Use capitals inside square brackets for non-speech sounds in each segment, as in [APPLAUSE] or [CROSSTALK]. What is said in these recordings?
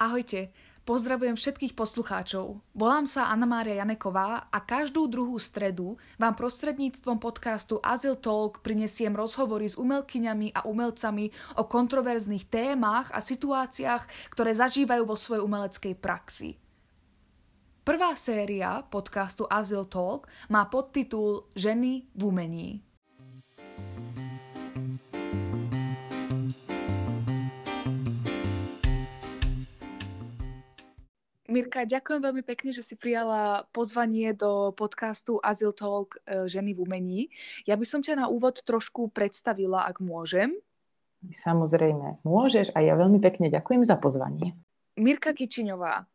Ahojte, pozdravujem všetkých poslucháčov. Volám sa Anna Mária Janeková a každú druhú stredu vám prostredníctvom podcastu Azyl Talk prinesiem rozhovory s umelkyňami a umelcami o kontroverzných témach a situáciách, ktoré zažívajú vo svojej umeleckej praxi. Prvá séria podcastu Azyl Talk má podtitul Ženy v umení. Mirka, ďakujem veľmi pekne, že si prijala pozvanie do podcastu Azyl Talk e, Ženy v umení. Ja by som ťa na úvod trošku predstavila, ak môžem. Samozrejme, môžeš a ja veľmi pekne ďakujem za pozvanie. Mirka Kičiňová,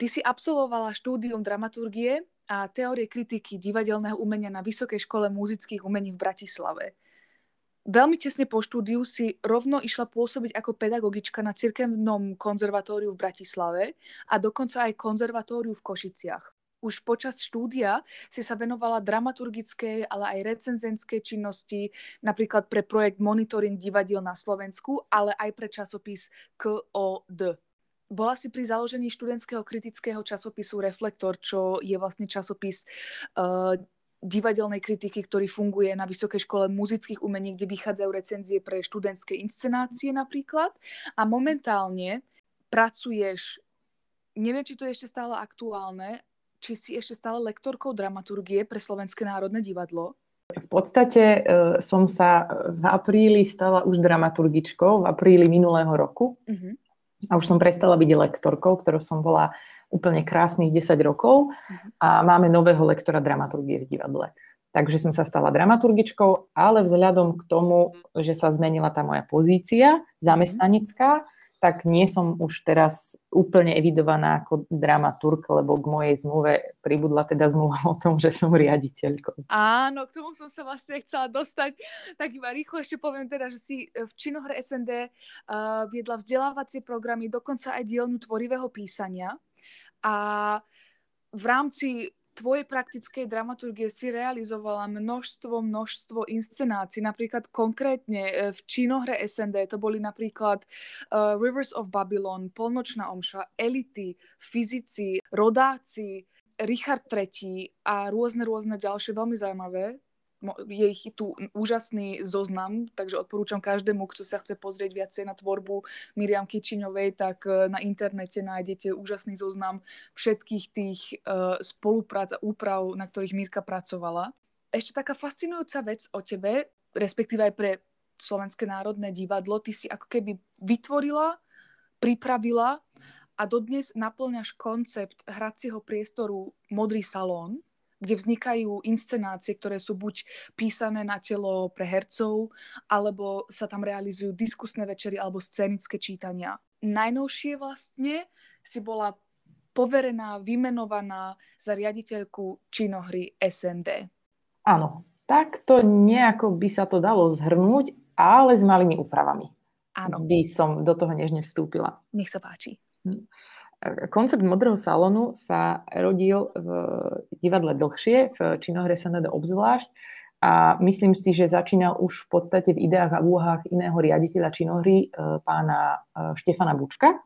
ty si absolvovala štúdium dramaturgie a teórie kritiky divadelného umenia na Vysokej škole muzických umení v Bratislave. Veľmi tesne po štúdiu si rovno išla pôsobiť ako pedagogička na cirkevnom konzervatóriu v Bratislave a dokonca aj konzervatóriu v Košiciach. Už počas štúdia si sa venovala dramaturgickej, ale aj recenzenskej činnosti, napríklad pre projekt Monitoring divadiel na Slovensku, ale aj pre časopis KOD. Bola si pri založení študentského kritického časopisu Reflektor, čo je vlastne časopis uh, divadelnej kritiky, ktorý funguje na Vysokej škole muzických umení, kde vychádzajú recenzie pre študentské inscenácie napríklad. A momentálne pracuješ, neviem, či to je ešte stále aktuálne, či si ešte stále lektorkou dramaturgie pre Slovenské národné divadlo? V podstate e, som sa v apríli stala už dramaturgičkou, v apríli minulého roku. Uh-huh. A už som prestala byť lektorkou, ktorou som bola úplne krásnych 10 rokov. A máme nového lektora dramaturgie v divadle. Takže som sa stala dramaturgičkou, ale vzhľadom k tomu, že sa zmenila tá moja pozícia zamestnanecká, tak nie som už teraz úplne evidovaná ako dramaturg, lebo k mojej zmluve pribudla teda zmluva o tom, že som riaditeľkou. Áno, k tomu som sa vlastne chcela dostať. Tak iba rýchlo ešte poviem teda, že si v činohre SND uh, viedla vzdelávacie programy, dokonca aj dielňu tvorivého písania. A v rámci tvojej praktickej dramaturgie si realizovala množstvo, množstvo inscenácií. Napríklad konkrétne e, v činohre SND to boli napríklad uh, Rivers of Babylon, Polnočná omša, Elity, Fyzici, Rodáci, Richard III a rôzne, rôzne ďalšie veľmi zaujímavé je ich tu úžasný zoznam, takže odporúčam každému, kto sa chce pozrieť viacej na tvorbu Miriam Kičiňovej, tak e, na internete nájdete úžasný zoznam všetkých tých uh, spoluprác a úprav, na ktorých Mirka pracovala. Ešte taká fascinujúca vec o tebe, respektíve aj pre Slovenské národné divadlo, ty si ako keby vytvorila, pripravila a dodnes naplňaš koncept hracieho priestoru Modrý salón, kde vznikajú inscenácie, ktoré sú buď písané na telo pre hercov, alebo sa tam realizujú diskusné večery alebo scénické čítania. Najnovšie vlastne si bola poverená, vymenovaná za riaditeľku činohry SND. Áno, tak to nejako by sa to dalo zhrnúť, ale s malými úpravami. Áno. By som do toho nežne vstúpila. Nech sa páči. Hm. Koncept modrého salónu sa rodil v divadle dlhšie, v činohre Senede obzvlášť a myslím si, že začínal už v podstate v ideách a úvahách iného riaditeľa činohry, e, pána e, Štefana Bučka.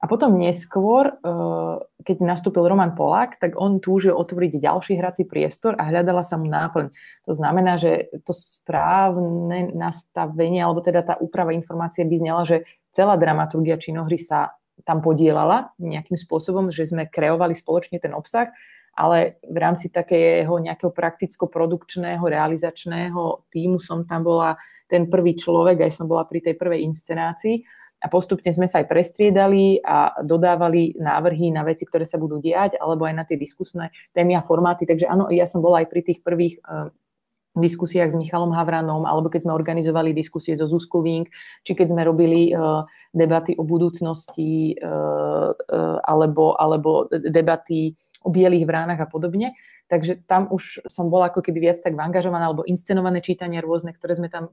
A potom neskôr, e, keď nastúpil Roman Polák, tak on túžil otvoriť ďalší hrací priestor a hľadala sa mu náplň. To znamená, že to správne nastavenie, alebo teda tá úprava informácie by znela, že celá dramaturgia činohry sa tam podielala nejakým spôsobom, že sme kreovali spoločne ten obsah, ale v rámci takého nejakého prakticko-produkčného, realizačného týmu som tam bola ten prvý človek, aj som bola pri tej prvej inscenácii a postupne sme sa aj prestriedali a dodávali návrhy na veci, ktoré sa budú diať, alebo aj na tie diskusné témy a formáty. Takže áno, ja som bola aj pri tých prvých eh, diskusiách s Michalom Havranom, alebo keď sme organizovali diskusie so Zuzkou Vink, či keď sme robili uh, debaty o budúcnosti, uh, uh, alebo, alebo debaty o bielých vránach a podobne. Takže tam už som bola ako keby viac tak angažovaná, alebo inscenované čítania rôzne, ktoré sme tam e,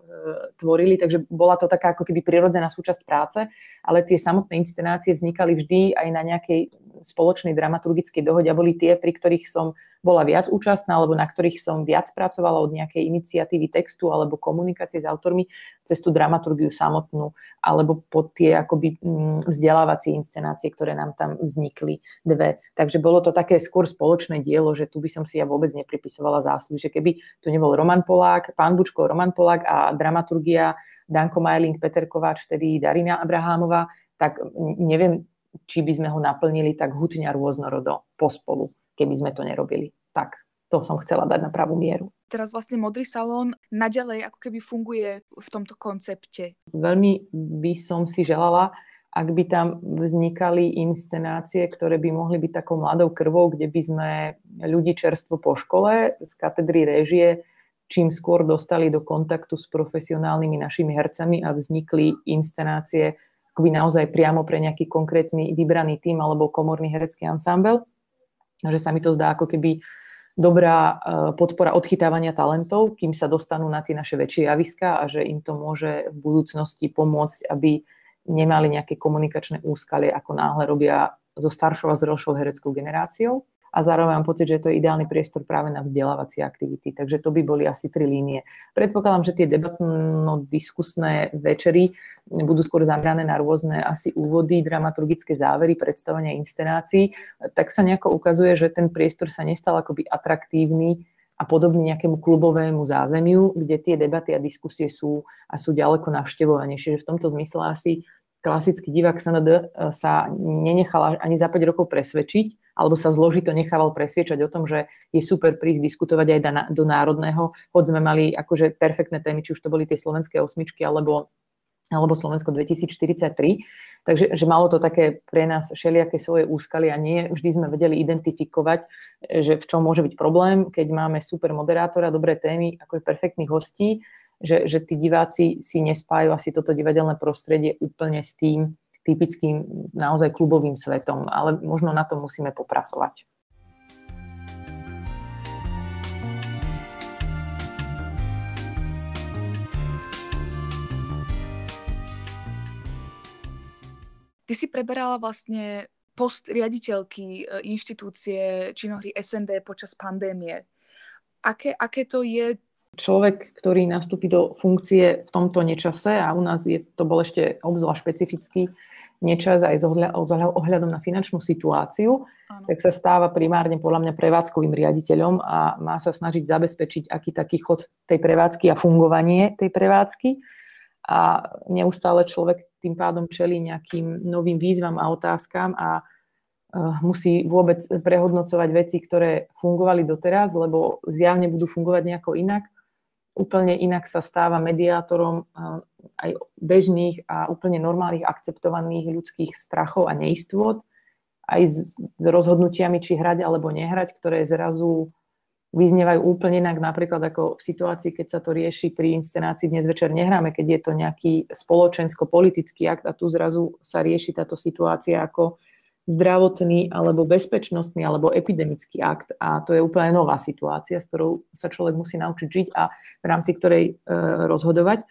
tvorili, takže bola to taká ako keby prirodzená súčasť práce, ale tie samotné inscenácie vznikali vždy aj na nejakej spoločnej dramaturgickej dohode boli tie, pri ktorých som bola viac účastná, alebo na ktorých som viac pracovala od nejakej iniciatívy textu alebo komunikácie s autormi cez tú dramaturgiu samotnú, alebo pod tie akoby mm, vzdelávacie inscenácie, ktoré nám tam vznikli dve. Takže bolo to také skôr spoločné dielo, že tu by som si ja vôbec nepripisovala zásluhy, že keby tu nebol Roman Polák, pán Bučko, Roman Polák a dramaturgia Danko Majling, Peter Kováč, vtedy Darina Abrahámová, tak neviem, či by sme ho naplnili tak hutňa rôznorodo pospolu, keby sme to nerobili. Tak to som chcela dať na pravú mieru. Teraz vlastne Modrý salón naďalej ako keby funguje v tomto koncepte. Veľmi by som si želala, ak by tam vznikali inscenácie, ktoré by mohli byť takou mladou krvou, kde by sme ľudí čerstvo po škole z katedry réžie čím skôr dostali do kontaktu s profesionálnymi našimi hercami a vznikli inscenácie akoby naozaj priamo pre nejaký konkrétny vybraný tým alebo komorný herecký ansámbel. Že sa mi to zdá ako keby dobrá e, podpora odchytávania talentov, kým sa dostanú na tie naše väčšie javiska a že im to môže v budúcnosti pomôcť, aby nemali nejaké komunikačné úskalie, ako náhle robia so staršou a zrelšou hereckou generáciou a zároveň mám pocit, že to je ideálny priestor práve na vzdelávacie aktivity. Takže to by boli asi tri línie. Predpokladám, že tie debatno-diskusné večery budú skôr zamerané na rôzne asi úvody, dramaturgické závery, predstavenia inscenácií. Tak sa nejako ukazuje, že ten priestor sa nestal akoby atraktívny a podobný nejakému klubovému zázemiu, kde tie debaty a diskusie sú a sú ďaleko navštevovanejšie. V tomto zmysle asi klasický divák SND sa nenechal ani za 5 rokov presvedčiť, alebo sa zložito nechával presviečať o tom, že je super prísť diskutovať aj do národného, hoď sme mali akože perfektné témy, či už to boli tie slovenské osmičky, alebo alebo Slovensko 2043. Takže že malo to také pre nás všelijaké svoje úskaly a nie vždy sme vedeli identifikovať, že v čom môže byť problém, keď máme super moderátora, dobré témy, ako je perfektných hostí že, že tí diváci si nespájajú asi toto divadelné prostredie úplne s tým typickým naozaj klubovým svetom, ale možno na to musíme popracovať. Ty si preberala vlastne post riaditeľky e, inštitúcie činohry SND počas pandémie. Aké, aké to je človek, ktorý nastúpi do funkcie v tomto nečase a u nás je, to bol ešte obzvlášť špecifický nečas aj s ohľadom na finančnú situáciu, ano. tak sa stáva primárne podľa mňa prevádzkovým riaditeľom a má sa snažiť zabezpečiť aký taký chod tej prevádzky a fungovanie tej prevádzky. A neustále človek tým pádom čelí nejakým novým výzvam a otázkam a eh, musí vôbec prehodnocovať veci, ktoré fungovali doteraz, lebo zjavne budú fungovať nejako inak úplne inak sa stáva mediátorom aj bežných a úplne normálnych akceptovaných ľudských strachov a neistôt, aj s, s rozhodnutiami, či hrať alebo nehrať, ktoré zrazu vyznievajú úplne inak, napríklad ako v situácii, keď sa to rieši pri inscenácii Dnes večer nehráme, keď je to nejaký spoločensko-politický akt a tu zrazu sa rieši táto situácia ako zdravotný alebo bezpečnostný alebo epidemický akt a to je úplne nová situácia, s ktorou sa človek musí naučiť žiť a v rámci ktorej e, rozhodovať.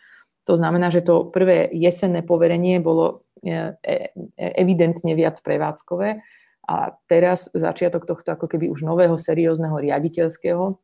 To znamená, že to prvé jesenné poverenie bolo e, e, evidentne viac prevádzkové a teraz začiatok tohto ako keby už nového seriózneho riaditeľského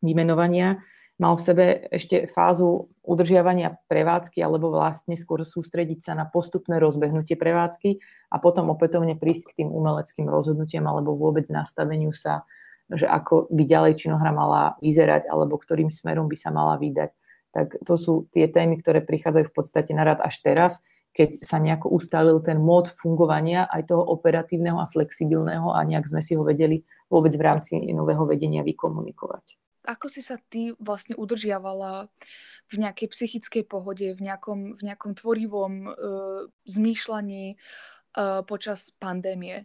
vymenovania mal v sebe ešte fázu udržiavania prevádzky alebo vlastne skôr sústrediť sa na postupné rozbehnutie prevádzky a potom opätovne prísť k tým umeleckým rozhodnutiam alebo vôbec nastaveniu sa, že ako by ďalej činohra mala vyzerať alebo ktorým smerom by sa mala vydať. Tak to sú tie témy, ktoré prichádzajú v podstate na rad až teraz, keď sa nejako ustalil ten mód fungovania aj toho operatívneho a flexibilného a nejak sme si ho vedeli vôbec v rámci nového vedenia vykomunikovať ako si sa ty vlastne udržiavala v nejakej psychickej pohode, v nejakom, v nejakom tvorivom uh, zmýšľaní uh, počas pandémie?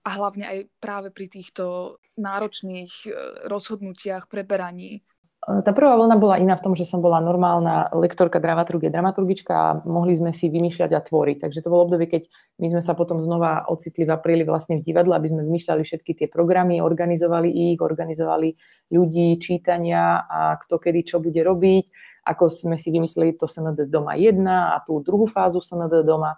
A hlavne aj práve pri týchto náročných uh, rozhodnutiach, preberaní tá prvá vlna bola iná v tom, že som bola normálna lektorka dramaturgie, dramaturgička a mohli sme si vymýšľať a tvoriť. Takže to bolo obdobie, keď my sme sa potom znova ocitli v apríli vlastne v divadle, aby sme vymýšľali všetky tie programy, organizovali ich, organizovali ľudí, čítania a kto kedy čo bude robiť. Ako sme si vymysleli to SND doma 1 a tú druhú fázu SND doma.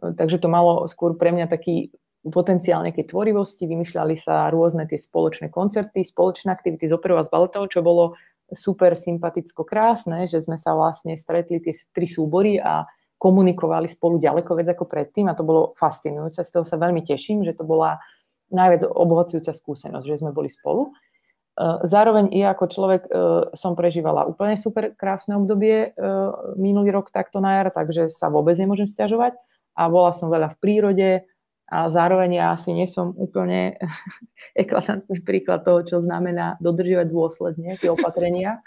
Takže to malo skôr pre mňa taký potenciálne keď tvorivosti, vymýšľali sa rôzne tie spoločné koncerty, spoločné aktivity z operou a z baletov, čo bolo super sympaticko krásne, že sme sa vlastne stretli tie tri súbory a komunikovali spolu ďaleko viac ako predtým a to bolo fascinujúce. Z toho sa veľmi teším, že to bola najviac obohacujúca skúsenosť, že sme boli spolu. E, zároveň ja ako človek e, som prežívala úplne super krásne obdobie e, minulý rok takto na jar, takže sa vôbec nemôžem stiažovať a bola som veľa v prírode a zároveň ja asi nie som úplne [LAUGHS] eklatantný príklad toho, čo znamená dodržiavať dôsledne tie opatrenia.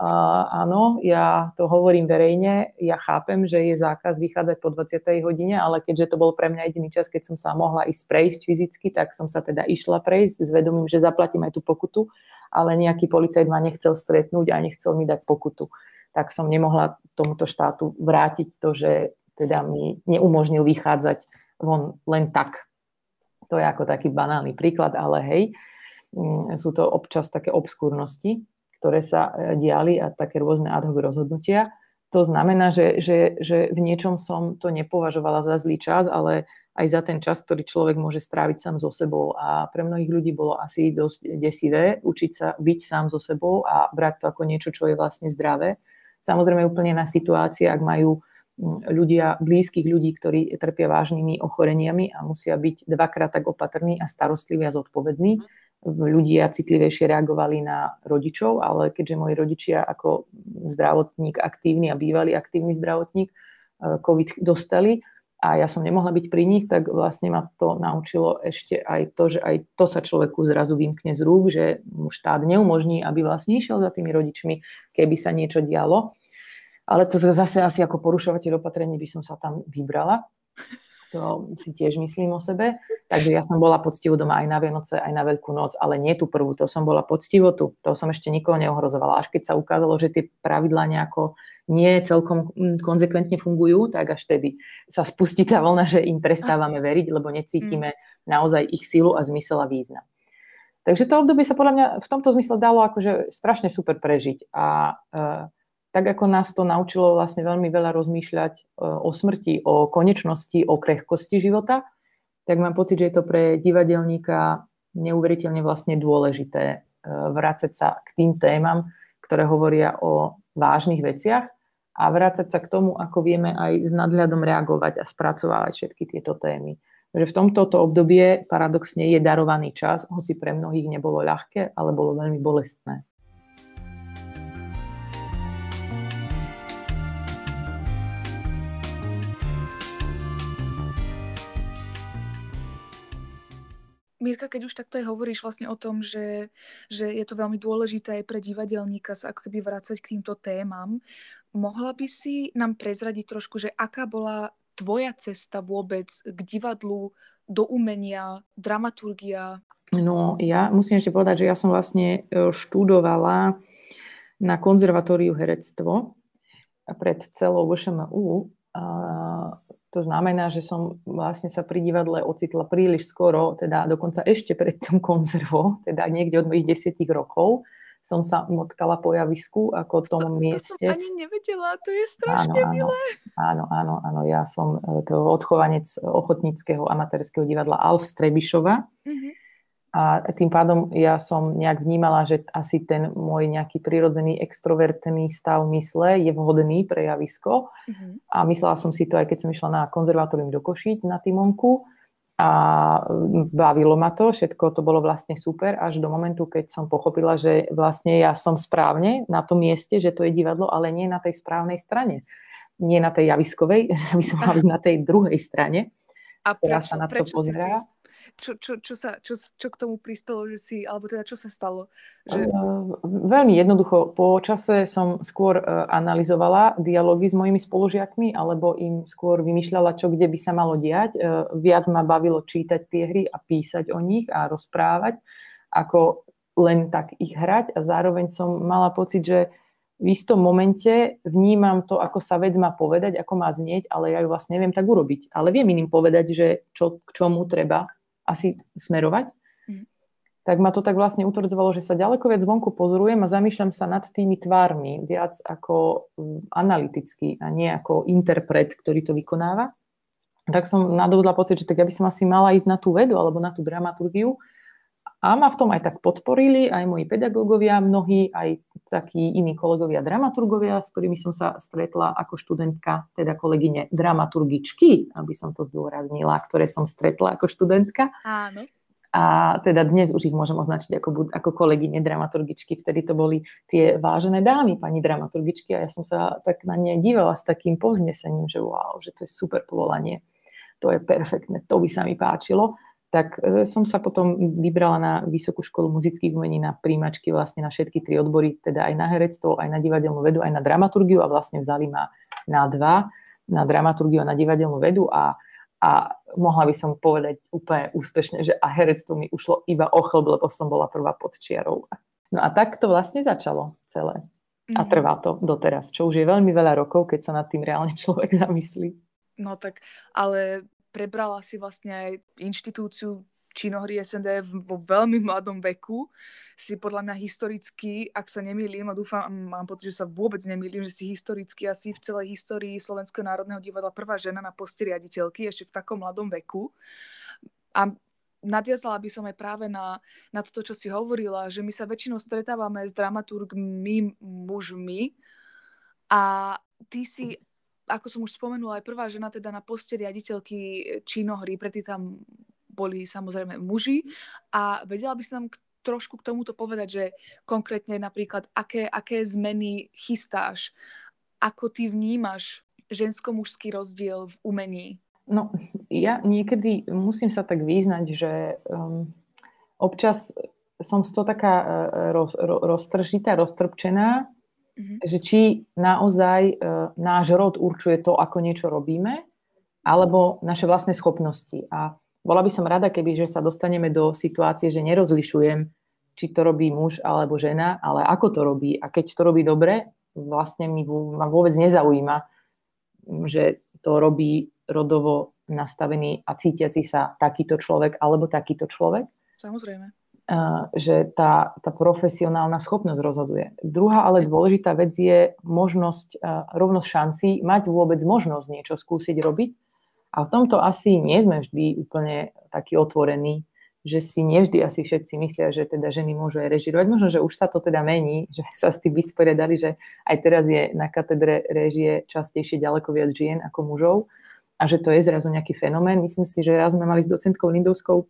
Uh, áno, ja to hovorím verejne, ja chápem, že je zákaz vychádzať po 20. hodine, ale keďže to bol pre mňa jediný čas, keď som sa mohla ísť prejsť fyzicky, tak som sa teda išla prejsť s vedomím, že zaplatím aj tú pokutu, ale nejaký policajt ma nechcel stretnúť a nechcel mi dať pokutu. Tak som nemohla tomuto štátu vrátiť to, že teda mi neumožnil vychádzať von len tak. To je ako taký banálny príklad, ale hej, mm, sú to občas také obskúrnosti, ktoré sa e, diali a také rôzne ad hoc rozhodnutia. To znamená, že, že, že v niečom som to nepovažovala za zlý čas, ale aj za ten čas, ktorý človek môže stráviť sám so sebou. A pre mnohých ľudí bolo asi dosť desivé učiť sa byť sám so sebou a brať to ako niečo, čo je vlastne zdravé. Samozrejme úplne na situácie, ak majú ľudia, blízkych ľudí, ktorí trpia vážnymi ochoreniami a musia byť dvakrát tak opatrní a starostliví a zodpovední, ľudia citlivejšie reagovali na rodičov, ale keďže moji rodičia ako zdravotník aktívny a bývalý aktívny zdravotník e, COVID dostali a ja som nemohla byť pri nich, tak vlastne ma to naučilo ešte aj to, že aj to sa človeku zrazu vymkne z rúk, že mu štát neumožní, aby vlastne išiel za tými rodičmi, keby sa niečo dialo. Ale to zase asi ako porušovateľ opatrení by som sa tam vybrala to si tiež myslím o sebe. Takže ja som bola poctivo doma aj na Vianoce, aj na Veľkú noc, ale nie tú prvú, to som bola poctivo tu, to som ešte nikoho neohrozovala. Až keď sa ukázalo, že tie pravidlá nejako nie celkom mm, konzekventne fungujú, tak až tedy sa spustí tá vlna, že im prestávame veriť, lebo necítime naozaj ich silu a zmysel a význam. Takže to obdobie sa podľa mňa v tomto zmysle dalo akože strašne super prežiť. A uh, tak ako nás to naučilo vlastne veľmi veľa rozmýšľať e, o smrti, o konečnosti, o krehkosti života, tak mám pocit, že je to pre divadelníka neuveriteľne vlastne dôležité e, vrácať sa k tým témam, ktoré hovoria o vážnych veciach a vrácať sa k tomu, ako vieme aj s nadhľadom reagovať a spracovávať všetky tieto témy. Že v tomto obdobie paradoxne je darovaný čas, hoci pre mnohých nebolo ľahké, ale bolo veľmi bolestné. Mirka, keď už takto aj hovoríš vlastne o tom, že, že je to veľmi dôležité aj pre divadelníka sa ako keby vrácať k týmto témam, mohla by si nám prezradiť trošku, že aká bola tvoja cesta vôbec k divadlu, do umenia, dramaturgia? No, ja musím ešte povedať, že ja som vlastne e, študovala na konzervatóriu herectvo pred celou VŠMU to znamená, že som vlastne sa pri divadle ocitla príliš skoro, teda dokonca ešte pred tom konzervo, teda niekde od mojich desiatich rokov, som sa motkala po javisku ako tom to, mieste. To som ani nevedela, to je strašne áno, milé. Áno, áno, áno, ja som e, to odchovanec ochotníckého amatérskeho divadla Alf Strebišova. Mm-hmm. A tým pádom ja som nejak vnímala, že asi ten môj nejaký prirodzený extrovertný stav mysle je vhodný pre javisko. Uh-huh. A myslela som si to aj keď som išla na konzervatórium do Košíc na Timonku. A bavilo ma to, všetko to bolo vlastne super, až do momentu, keď som pochopila, že vlastne ja som správne na tom mieste, že to je divadlo, ale nie na tej správnej strane. Nie na tej javiskovej, [LAUGHS] aby som mala byť na tej druhej strane, a ktorá prečo, sa na to pozerá. Si čo, čo, čo, sa, čo, čo k tomu prispelo, že si, alebo teda čo sa stalo? Že... Veľmi jednoducho. Po čase som skôr e, analyzovala dialógy s mojimi spolužiakmi, alebo im skôr vymýšľala, čo kde by sa malo diať. E, viac ma bavilo čítať tie hry a písať o nich a rozprávať, ako len tak ich hrať. A zároveň som mala pocit, že v istom momente vnímam to, ako sa vec má povedať, ako má znieť, ale ja ju vlastne neviem tak urobiť. Ale viem iným povedať, že čo, k čomu treba asi smerovať, mm. tak ma to tak vlastne utvrdzovalo, že sa ďaleko viac zvonku pozorujem a zamýšľam sa nad tými tvármi viac ako mm, analyticky a nie ako interpret, ktorý to vykonáva. tak som nadobudla pocit, že tak ja by som asi mala ísť na tú vedu alebo na tú dramaturgiu. A ma v tom aj tak podporili, aj moji pedagógovia, mnohí, aj takí iní kolegovia dramaturgovia, s ktorými som sa stretla ako študentka, teda kolegyne dramaturgičky, aby som to zdôraznila, ktoré som stretla ako študentka. Áno. A teda dnes už ich môžem označiť ako, ako kolegyne dramaturgičky. Vtedy to boli tie vážené dámy, pani dramaturgičky a ja som sa tak na ne dívala s takým povznesením, že wow, že to je super povolanie to je perfektné, to by sa mi páčilo. Tak e, som sa potom vybrala na Vysokú školu muzických umení na príjmačky vlastne na všetky tri odbory, teda aj na herectvo, aj na divadelnú vedu, aj na dramaturgiu a vlastne vzali ma na dva, na dramaturgiu a na divadelnú vedu a, a mohla by som povedať úplne úspešne, že a herectvo mi ušlo iba o chlb, lebo som bola prvá pod čiarou. No a tak to vlastne začalo celé. A mhm. trvá to doteraz, čo už je veľmi veľa rokov, keď sa nad tým reálne človek zamyslí. No tak, ale prebrala si vlastne aj inštitúciu činohry SND vo veľmi mladom veku. Si podľa mňa historicky, ak sa nemýlim, a dúfam, mám pocit, že sa vôbec nemýlim, že si historicky asi v celej histórii Slovenského národného divadla prvá žena na poste riaditeľky ešte v takom mladom veku. A nadviazala by som aj práve na, na toto, čo si hovorila, že my sa väčšinou stretávame s dramaturgmi mužmi a ty si ako som už spomenula, aj prvá žena teda na poste riaditeľky činohry, predtým tam boli samozrejme muži. A vedela by som nám trošku k tomuto povedať, že konkrétne napríklad, aké, aké zmeny chystáš, ako ty vnímaš žensko-mužský rozdiel v umení? No, ja niekedy musím sa tak význať, že um, občas som z toho taká uh, roz, ro, roztržitá, roztrpčená, Mm-hmm. Že či naozaj e, náš rod určuje to, ako niečo robíme, alebo naše vlastné schopnosti. A bola by som rada, keby že sa dostaneme do situácie, že nerozlišujem, či to robí muž alebo žena, ale ako to robí. A keď to robí dobre, vlastne mi, ma vôbec nezaujíma, že to robí rodovo nastavený a cítiaci sa takýto človek alebo takýto človek. Samozrejme že tá, tá profesionálna schopnosť rozhoduje. Druhá ale dôležitá vec je možnosť, rovnosť šancí, mať vôbec možnosť niečo skúsiť robiť. A v tomto asi nie sme vždy úplne takí otvorení, že si nevždy asi všetci myslia, že teda ženy môžu aj režirovať. Možno, že už sa to teda mení, [LAUGHS] že sa s tým vysporiadali, že aj teraz je na katedre režie častejšie ďaleko viac žien ako mužov a že to je zrazu nejaký fenomén. Myslím si, že raz sme mali s docentkou Lindovskou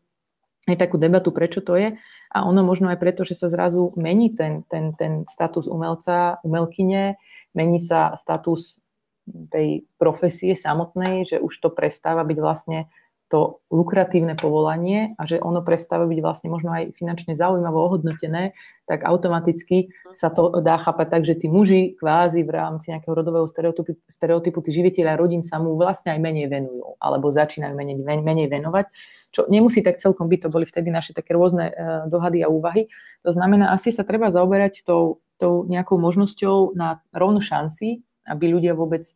aj takú debatu, prečo to je. A ono možno aj preto, že sa zrazu mení ten, ten, ten status umelca, umelkyne, mení sa status tej profesie samotnej, že už to prestáva byť vlastne to lukratívne povolanie a že ono prestáva byť vlastne možno aj finančne zaujímavo ohodnotené, tak automaticky sa to dá chápať tak, že tí muži kvázi v rámci nejakého rodového stereotypu, stereotypu tí živiteľia rodín sa mu vlastne aj menej venujú alebo začínajú menej, menej venovať, čo nemusí tak celkom byť, to boli vtedy naše také rôzne uh, dohady a úvahy. To znamená, asi sa treba zaoberať tou, tou nejakou možnosťou na rovnú šanci, aby ľudia vôbec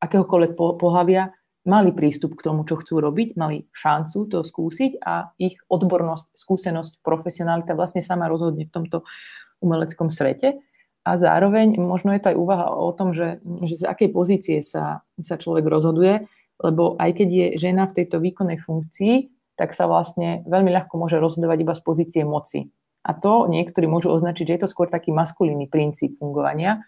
akéhokoľvek pohľavia mali prístup k tomu, čo chcú robiť, mali šancu to skúsiť a ich odbornosť, skúsenosť, profesionalita vlastne sama rozhodne v tomto umeleckom svete. A zároveň možno je to aj úvaha o tom, že, že z akej pozície sa, sa človek rozhoduje, lebo aj keď je žena v tejto výkonnej funkcii, tak sa vlastne veľmi ľahko môže rozhodovať iba z pozície moci. A to niektorí môžu označiť, že je to skôr taký maskulínny princíp fungovania,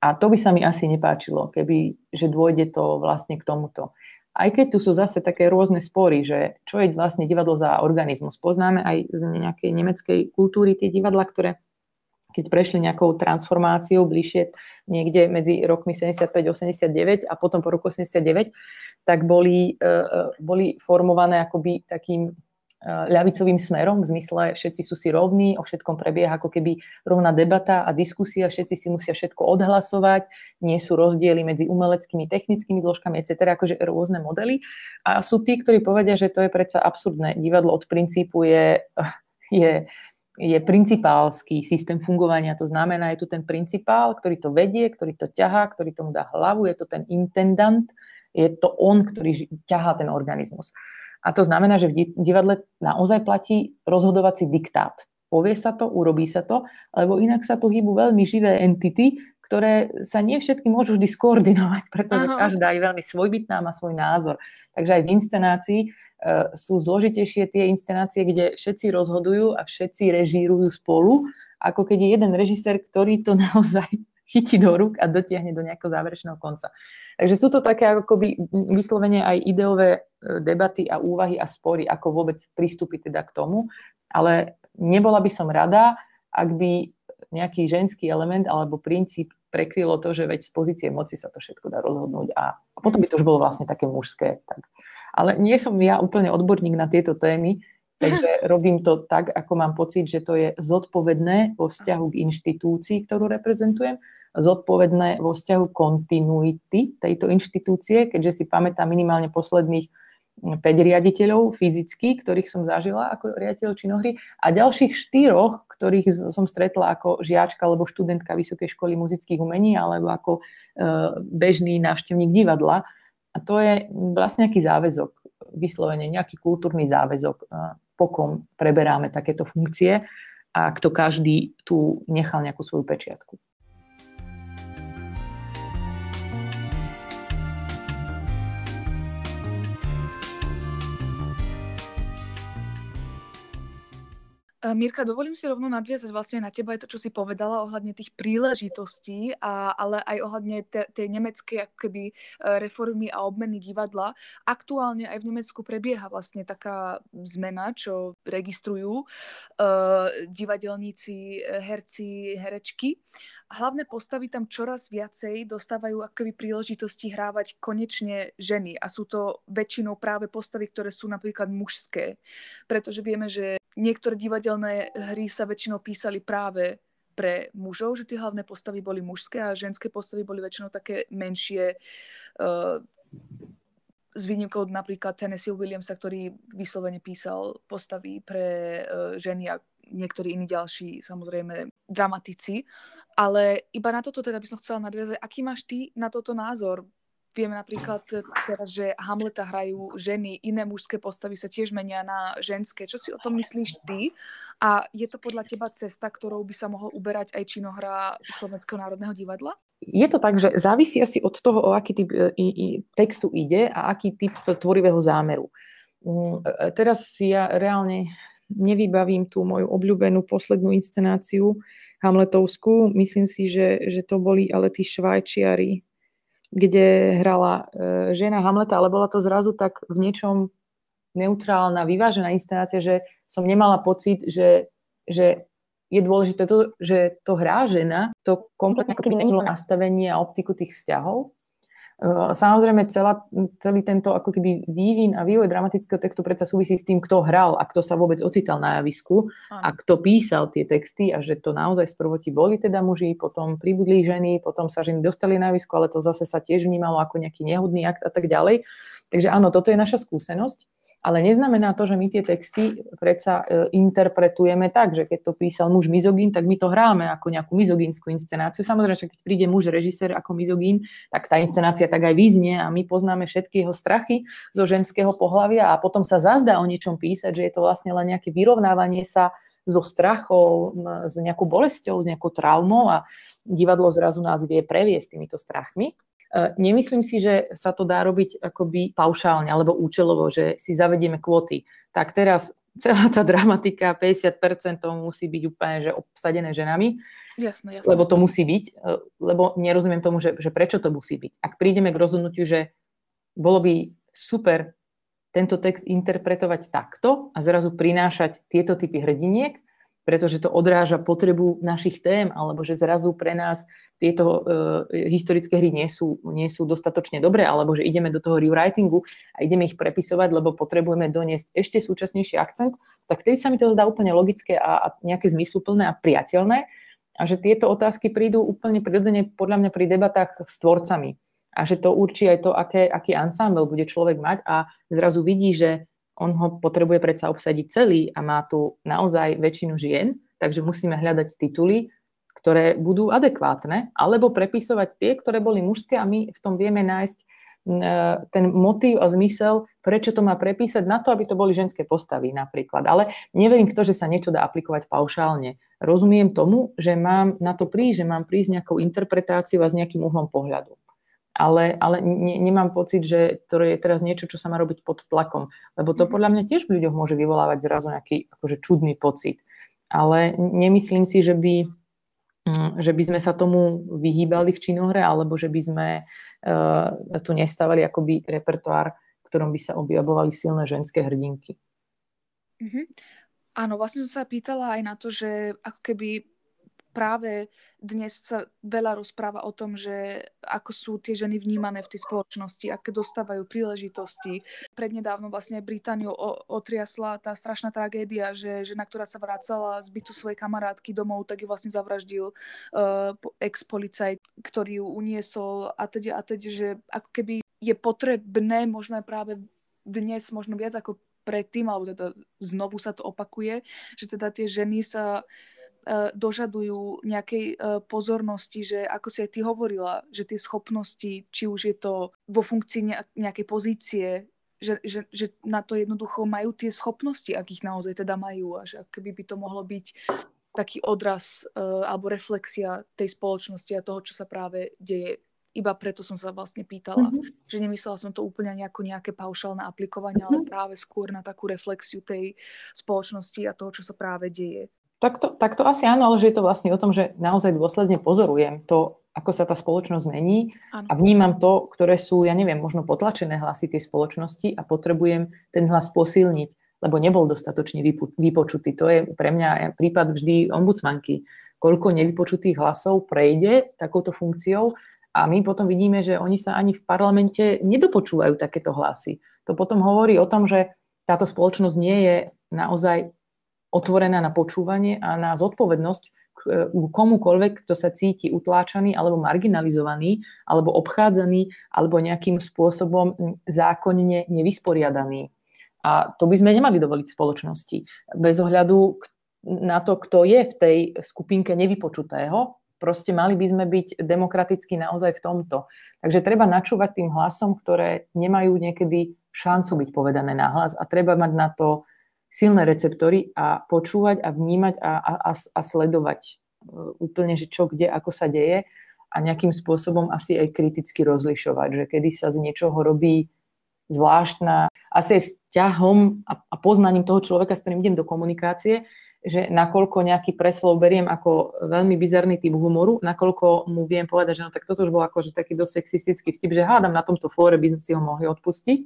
a to by sa mi asi nepáčilo, keby, že dôjde to vlastne k tomuto. Aj keď tu sú zase také rôzne spory, že čo je vlastne divadlo za organizmus. Poznáme aj z nejakej nemeckej kultúry tie divadla, ktoré keď prešli nejakou transformáciou bližšie niekde medzi rokmi 75-89 a potom po roku 89, tak boli, e, e, boli formované akoby takým ľavicovým smerom, v zmysle všetci sú si rovní, o všetkom prebieha ako keby rovná debata a diskusia, všetci si musia všetko odhlasovať, nie sú rozdiely medzi umeleckými, technickými zložkami, etc., akože rôzne modely. A sú tí, ktorí povedia, že to je predsa absurdné. Divadlo od princípu je, je, je principálsky systém fungovania, to znamená, je tu ten principál, ktorý to vedie, ktorý to ťahá, ktorý tomu dá hlavu, je to ten intendant, je to on, ktorý ťahá ten organizmus. A to znamená, že v divadle naozaj platí rozhodovací diktát. Povie sa to, urobí sa to, lebo inak sa tu hýbu veľmi živé entity, ktoré sa nie všetky môžu vždy skoordinovať, pretože Aha. každá je veľmi svojbytná, má svoj názor. Takže aj v inscenácii uh, sú zložitejšie tie inscenácie, kde všetci rozhodujú a všetci režírujú spolu, ako keď je jeden režisér, ktorý to [LAUGHS] naozaj chytí do rúk a dotiahne do nejakého záverečného konca. Takže sú to také akoby vyslovene aj ideové e, debaty a úvahy a spory, ako vôbec pristúpiť teda k tomu, ale nebola by som rada, ak by nejaký ženský element alebo princíp prekrylo to, že veď z pozície moci sa to všetko dá rozhodnúť a, a potom by to už bolo vlastne také mužské. Tak. Ale nie som ja úplne odborník na tieto témy, takže robím to tak, ako mám pocit, že to je zodpovedné vo vzťahu k inštitúcii, ktorú reprezentujem zodpovedné vo vzťahu kontinuity tejto inštitúcie, keďže si pamätám minimálne posledných 5 hm, riaditeľov fyzicky, ktorých som zažila ako riaditeľ činohry a ďalších štyroch, ktorých som stretla ako žiačka alebo študentka Vysokej školy muzických umení alebo ako e, bežný návštevník divadla. A to je vlastne nejaký záväzok, vyslovene nejaký kultúrny záväzok, e, pokom preberáme takéto funkcie a kto každý tu nechal nejakú svoju pečiatku. Mirka, dovolím si rovno nadviazať vlastne na teba aj to, čo si povedala ohľadne tých príležitostí, a, ale aj ohľadne tej nemeckej ako keby e, reformy a obmeny divadla. Aktuálne aj v Nemecku prebieha vlastne taká zmena, čo registrujú uh, divadelníci, herci, herečky. Hlavné postavy tam čoraz viacej dostávajú akoby príležitosti hrávať konečne ženy a sú to väčšinou práve postavy, ktoré sú napríklad mužské. Pretože vieme, že niektoré divadelné hry sa väčšinou písali práve pre mužov, že tie hlavné postavy boli mužské a ženské postavy boli väčšinou také menšie. Uh, s výnimkou napríklad Tennessee Williamsa, ktorý vyslovene písal postavy pre uh, ženy a niektorí iní ďalší, samozrejme, dramatici. Ale iba na toto teda by som chcela nadviazať. Aký máš ty na toto názor? Vieme napríklad teraz, že Hamleta hrajú ženy, iné mužské postavy sa tiež menia na ženské. Čo si o tom myslíš ty? A je to podľa teba cesta, ktorou by sa mohol uberať aj činohra Slovenského národného divadla? Je to tak, že závisí asi od toho, o aký typ e, i, textu ide a aký typ tvorivého zámeru. Mm, e, teraz si ja reálne nevybavím tú moju obľúbenú poslednú inscenáciu Hamletovskú. Myslím si, že, že to boli ale tí švajčiari, kde hrala e, žena Hamleta, ale bola to zrazu tak v niečom neutrálna, vyvážená inscenácia, že som nemala pocit, že, že je dôležité to, že to hrá žena, to kompletne ako keby nastavenie a optiku tých vzťahov. Eh, samozrejme, celá, celý tento ako keby vývin a vývoj dramatického textu predsa súvisí s tým, kto hral a kto sa vôbec ocital na javisku a kto písal tie texty a že to naozaj z prvoti boli teda muži, potom pribudli ženy, potom sa ženy dostali na javisku, ale to zase sa tiež vnímalo ako nejaký nehodný akt a tak ďalej. Takže áno, toto je naša skúsenosť. Ale neznamená to, že my tie texty predsa e, interpretujeme tak, že keď to písal muž mizogín, tak my to hráme ako nejakú mizogínsku inscenáciu. Samozrejme, že keď príde muž režisér ako mizogín, tak tá inscenácia tak aj vyznie a my poznáme všetky jeho strachy zo ženského pohľavia a potom sa zazdá o niečom písať, že je to vlastne len nejaké vyrovnávanie sa so strachou, s nejakou bolesťou, s nejakou traumou a divadlo zrazu nás vie previesť týmito strachmi. E, nemyslím si, že sa to dá robiť akoby paušálne alebo účelovo, že si zavedieme kvóty. Tak teraz celá tá dramatika, 50% to musí byť úplne že obsadené ženami. Jasné, jasné. Lebo to musí byť, e, lebo nerozumiem tomu, že, že prečo to musí byť. Ak prídeme k rozhodnutiu, že bolo by super tento text interpretovať takto a zrazu prinášať tieto typy hrdiniek, pretože to odráža potrebu našich tém, alebo že zrazu pre nás tieto e, historické hry nie sú, nie sú dostatočne dobré, alebo že ideme do toho rewritingu a ideme ich prepisovať, lebo potrebujeme doniesť ešte súčasnejší akcent, tak vtedy sa mi to zdá úplne logické a, a nejaké zmysluplné a priateľné a že tieto otázky prídu úplne prirodzene podľa mňa pri debatách s tvorcami. A že to určí aj to, aké, aký ansámbel bude človek mať a zrazu vidí, že on ho potrebuje predsa obsadiť celý a má tu naozaj väčšinu žien, takže musíme hľadať tituly, ktoré budú adekvátne, alebo prepisovať tie, ktoré boli mužské a my v tom vieme nájsť ten motív a zmysel, prečo to má prepísať na to, aby to boli ženské postavy napríklad. Ale neverím v to, že sa niečo dá aplikovať paušálne. Rozumiem tomu, že mám na to prísť, že mám prísť nejakou interpretáciou a s nejakým uhlom pohľadu. Ale, ale ne, nemám pocit, že to je teraz niečo, čo sa má robiť pod tlakom. Lebo to mhm. podľa mňa tiež v ľuďoch môže vyvolávať zrazu nejaký akože čudný pocit. Ale nemyslím si, že by Mm, že by sme sa tomu vyhýbali v činohre, alebo že by sme uh, tu nestávali akoby repertoár, v ktorom by sa objavovali silné ženské hrdinky. Mm-hmm. Áno, vlastne som sa pýtala aj na to, že ako keby práve dnes sa veľa rozpráva o tom, že ako sú tie ženy vnímané v tej spoločnosti, aké dostávajú príležitosti. Prednedávno vlastne Britániu otriasla tá strašná tragédia, že žena, ktorá sa vracala z bytu svojej kamarátky domov, tak ju vlastne zavraždil uh, ex-policajt, ktorý ju uniesol a teď a teď, že ako keby je potrebné možno aj práve dnes možno viac ako predtým, alebo teda znovu sa to opakuje, že teda tie ženy sa uh, dožadujú nejakej e, pozornosti, že ako si aj ty hovorila, že tie schopnosti, či už je to vo funkcii nejakej pozície, že, že, že na to jednoducho majú tie schopnosti, ak ich naozaj teda majú a že keby by to mohlo byť taký odraz uh, alebo reflexia tej spoločnosti a toho, čo sa práve deje. Iba preto som sa vlastne pýtala, mm-hmm. že nemyslela som to úplne nejako nejaké paušálne aplikovanie, mm-hmm. ale práve skôr na takú reflexiu tej spoločnosti a toho, čo sa práve deje. Tak to, tak to asi áno, ale že je to vlastne o tom, že naozaj dôsledne pozorujem to, ako sa tá spoločnosť mení ano. a vnímam to, ktoré sú, ja neviem, možno potlačené hlasy tej spoločnosti a potrebujem ten hlas posilniť, lebo nebol dostatočne vypočutý. To je pre mňa prípad vždy ombudsmanky. Koľko nevypočutých hlasov prejde takouto funkciou a my potom vidíme, že oni sa ani v parlamente nedopočúvajú takéto hlasy. To potom hovorí o tom, že táto spoločnosť nie je naozaj otvorená na počúvanie a na zodpovednosť k komukoľvek, kto sa cíti utláčaný alebo marginalizovaný, alebo obchádzaný, alebo nejakým spôsobom zákonne nevysporiadaný. A to by sme nemali dovoliť spoločnosti. Bez ohľadu na to, kto je v tej skupinke nevypočutého, proste mali by sme byť demokraticky naozaj v tomto. Takže treba načúvať tým hlasom, ktoré nemajú niekedy šancu byť povedané nahlas a treba mať na to silné receptory a počúvať a vnímať a, a, a sledovať e, úplne, že čo, kde, ako sa deje a nejakým spôsobom asi aj kriticky rozlišovať, že kedy sa z niečoho robí zvláštna, asi aj vzťahom a, a poznaním toho človeka, s ktorým idem do komunikácie, že nakoľko nejaký preslov beriem ako veľmi bizarný typ humoru, nakoľko mu viem povedať, že no tak toto už bol akože taký dosť sexistický vtip, že hádam na tomto fóre by sme si ho mohli odpustiť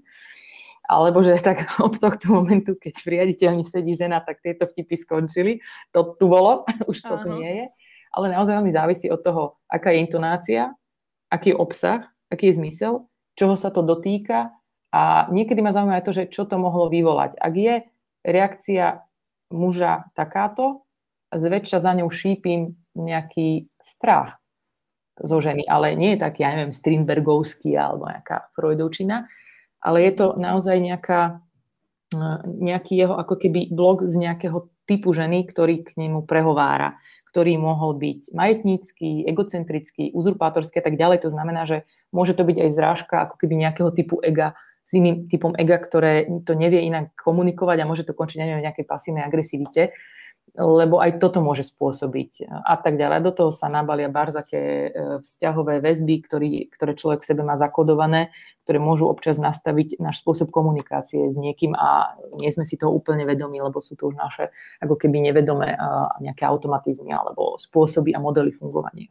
alebo že tak [LAUGHS] od tohto momentu, keď v riaditeľni sedí žena, tak tieto vtipy skončili. To tu bolo, [LAUGHS] už to tu nie je. Ale naozaj veľmi závisí od toho, aká je intonácia, aký je obsah, aký je zmysel, čoho sa to dotýka a niekedy ma zaujíma aj to, že čo to mohlo vyvolať. Ak je reakcia muža takáto, zväčša za ňou šípim nejaký strach zo ženy, ale nie je taký, ja neviem, Strindbergovský alebo nejaká Freudovčina, ale je to naozaj nejaká, nejaký jeho ako keby blog z nejakého typu ženy, ktorý k nemu prehovára, ktorý mohol byť majetnícky, egocentrický, uzurpátorský a tak ďalej. To znamená, že môže to byť aj zrážka ako keby nejakého typu ega s iným typom ega, ktoré to nevie inak komunikovať a môže to končiť neviem, v nejakej pasívnej agresivite lebo aj toto môže spôsobiť a tak ďalej. Do toho sa nabalia barzaké e, vzťahové väzby, ktorý, ktoré človek v sebe má zakodované, ktoré môžu občas nastaviť náš spôsob komunikácie s niekým a nie sme si toho úplne vedomi, lebo sú to už naše ako keby nevedomé nejaké automatizmy alebo spôsoby a modely fungovania.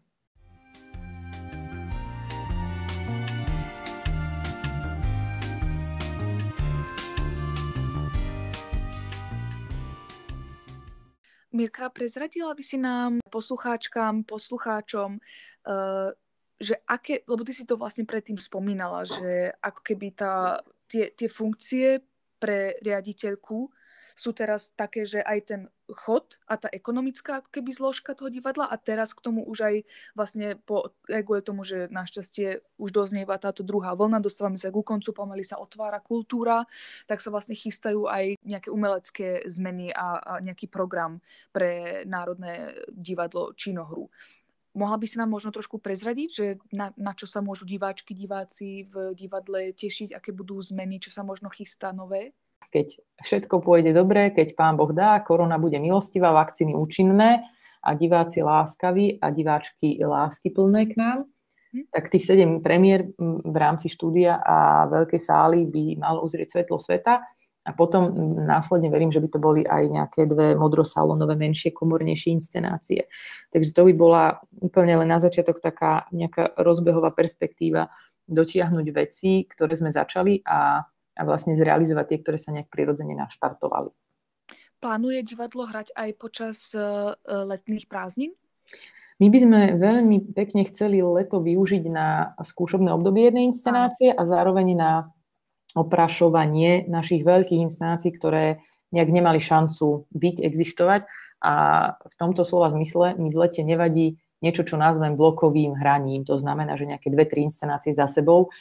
Mirka, prezradila by si nám poslucháčkam, poslucháčom, uh, že aké, lebo ty si to vlastne predtým spomínala, že ako keby tá, tie, tie funkcie pre riaditeľku sú teraz také, že aj ten chod a tá ekonomická ako keby zložka toho divadla a teraz k tomu už aj vlastne po, aj kvôli tomu, že našťastie už doznieva táto druhá vlna, dostávame sa ku koncu, pomaly sa otvára kultúra, tak sa vlastne chystajú aj nejaké umelecké zmeny a, a nejaký program pre Národné divadlo Činohru. mohla by si nám možno trošku prezradiť, že na, na čo sa môžu diváčky, diváci v divadle tešiť, aké budú zmeny, čo sa možno chystá nové? Keď všetko pôjde dobre, keď pán Boh dá, korona bude milostivá, vakcíny účinné a diváci láskaví a diváčky lásky plné k nám, hm? tak tých sedem premiér v rámci štúdia a veľkej sály by mal uzrieť svetlo sveta a potom následne verím, že by to boli aj nejaké dve modrosalonové, menšie, komornejšie inscenácie. Takže to by bola úplne len na začiatok taká nejaká rozbehová perspektíva dotiahnuť veci, ktoré sme začali a, a vlastne zrealizovať tie, ktoré sa nejak prirodzene naštartovali. Plánuje divadlo hrať aj počas uh, letných prázdnin? My by sme veľmi pekne chceli leto využiť na skúšobné obdobie jednej inscenácie a zároveň na oprašovanie našich veľkých inscenácií, ktoré nejak nemali šancu byť, existovať. A v tomto slova zmysle mi v lete nevadí niečo, čo nazvem blokovým hraním. To znamená, že nejaké dve, tri inscenácie za sebou.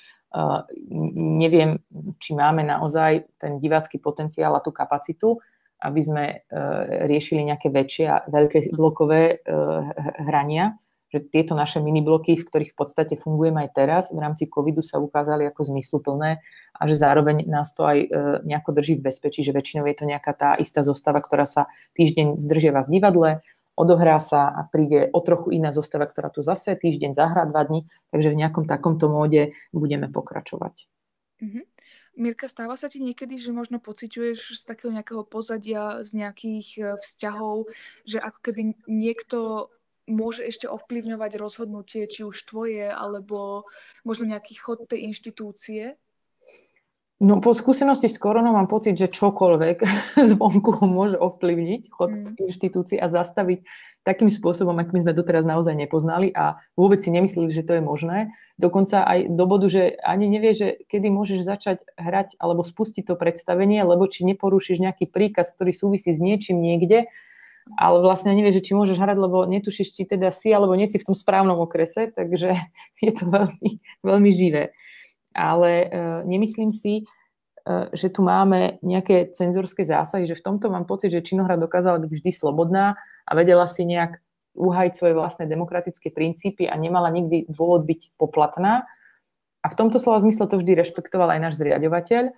Neviem, či máme naozaj ten divácky potenciál a tú kapacitu, aby sme uh, riešili nejaké väčšie a veľké blokové uh, hrania. Že tieto naše minibloky, v ktorých v podstate fungujeme aj teraz, v rámci covidu sa ukázali ako zmysluplné a že zároveň nás to aj e, nejako drží v bezpečí, že väčšinou je to nejaká tá istá zostava, ktorá sa týždeň zdržiava v divadle, odohrá sa a príde o trochu iná zostava, ktorá tu zase týždeň zahrá dva dní, takže v nejakom takomto móde budeme pokračovať. Mm-hmm. Mirka, stáva sa ti niekedy, že možno pociťuješ z takého nejakého pozadia, z nejakých e, vzťahov, že ako keby niekto môže ešte ovplyvňovať rozhodnutie, či už tvoje, alebo možno nejaký chod tej inštitúcie? No po skúsenosti s koronou mám pocit, že čokoľvek [LAUGHS] zvonku môže ovplyvniť chod mm. inštitúcií a zastaviť takým spôsobom, akým sme doteraz naozaj nepoznali a vôbec si nemysleli, že to je možné. Dokonca aj do bodu, že ani nevie, že kedy môžeš začať hrať alebo spustiť to predstavenie, lebo či neporušíš nejaký príkaz, ktorý súvisí s niečím niekde, ale vlastne nevieš, že či môžeš hrať, lebo netušíš, či teda si alebo nie si v tom správnom okrese, takže [LAUGHS] je to veľmi, veľmi živé. Ale uh, nemyslím si, uh, že tu máme nejaké cenzorské zásahy, že v tomto mám pocit, že činohra dokázala byť vždy slobodná a vedela si nejak uhajiť svoje vlastné demokratické princípy a nemala nikdy dôvod byť poplatná. A v tomto slova zmysle to vždy rešpektoval aj náš zriadovateľ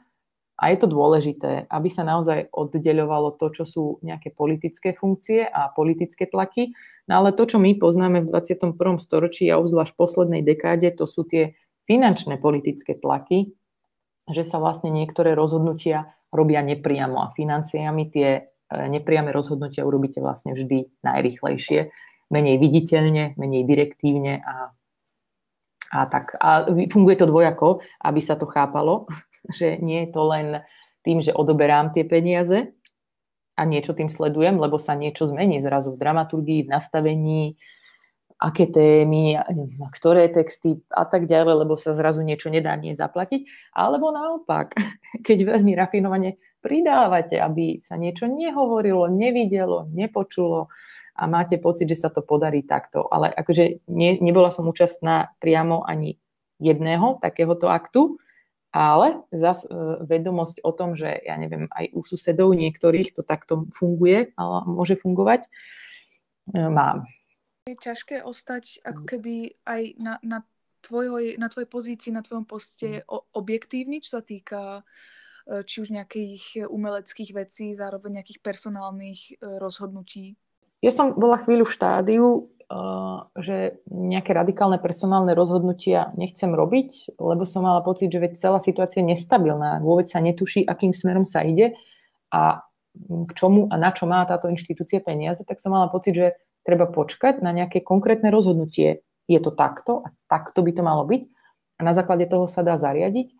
a je to dôležité, aby sa naozaj oddeľovalo to, čo sú nejaké politické funkcie a politické tlaky. No ale to, čo my poznáme v 21. storočí a obzvlášť v poslednej dekáde, to sú tie finančné politické tlaky, že sa vlastne niektoré rozhodnutia robia nepriamo a financiami tie e, nepriame rozhodnutia urobíte vlastne vždy najrychlejšie, menej viditeľne, menej direktívne a, a tak. A funguje to dvojako, aby sa to chápalo [LAUGHS] že nie je to len tým, že odoberám tie peniaze a niečo tým sledujem, lebo sa niečo zmení zrazu v dramaturgii, v nastavení, aké témy, ktoré texty a tak ďalej, lebo sa zrazu niečo nedá nie zaplatiť. Alebo naopak, [LAUGHS] keď veľmi rafinovane pridávate, aby sa niečo nehovorilo, nevidelo, nepočulo a máte pocit, že sa to podarí takto. Ale akože ne, nebola som účastná priamo ani jedného takéhoto aktu, ale zas e, vedomosť o tom, že ja neviem, aj u susedov niektorých to takto funguje, ale môže fungovať, e, mám. Je ťažké ostať ako mm. keby aj na, na, tvojoj, na tvojej pozícii, na tvojom poste mm. objektívny, čo sa týka e, či už nejakých umeleckých vecí, zároveň nejakých personálnych rozhodnutí? Ja som bola chvíľu v štádiu, že nejaké radikálne personálne rozhodnutia nechcem robiť, lebo som mala pocit, že veď celá situácia je nestabilná, vôbec sa netuší, akým smerom sa ide a k čomu a na čo má táto inštitúcia peniaze, tak som mala pocit, že treba počkať na nejaké konkrétne rozhodnutie. Je to takto a takto by to malo byť a na základe toho sa dá zariadiť.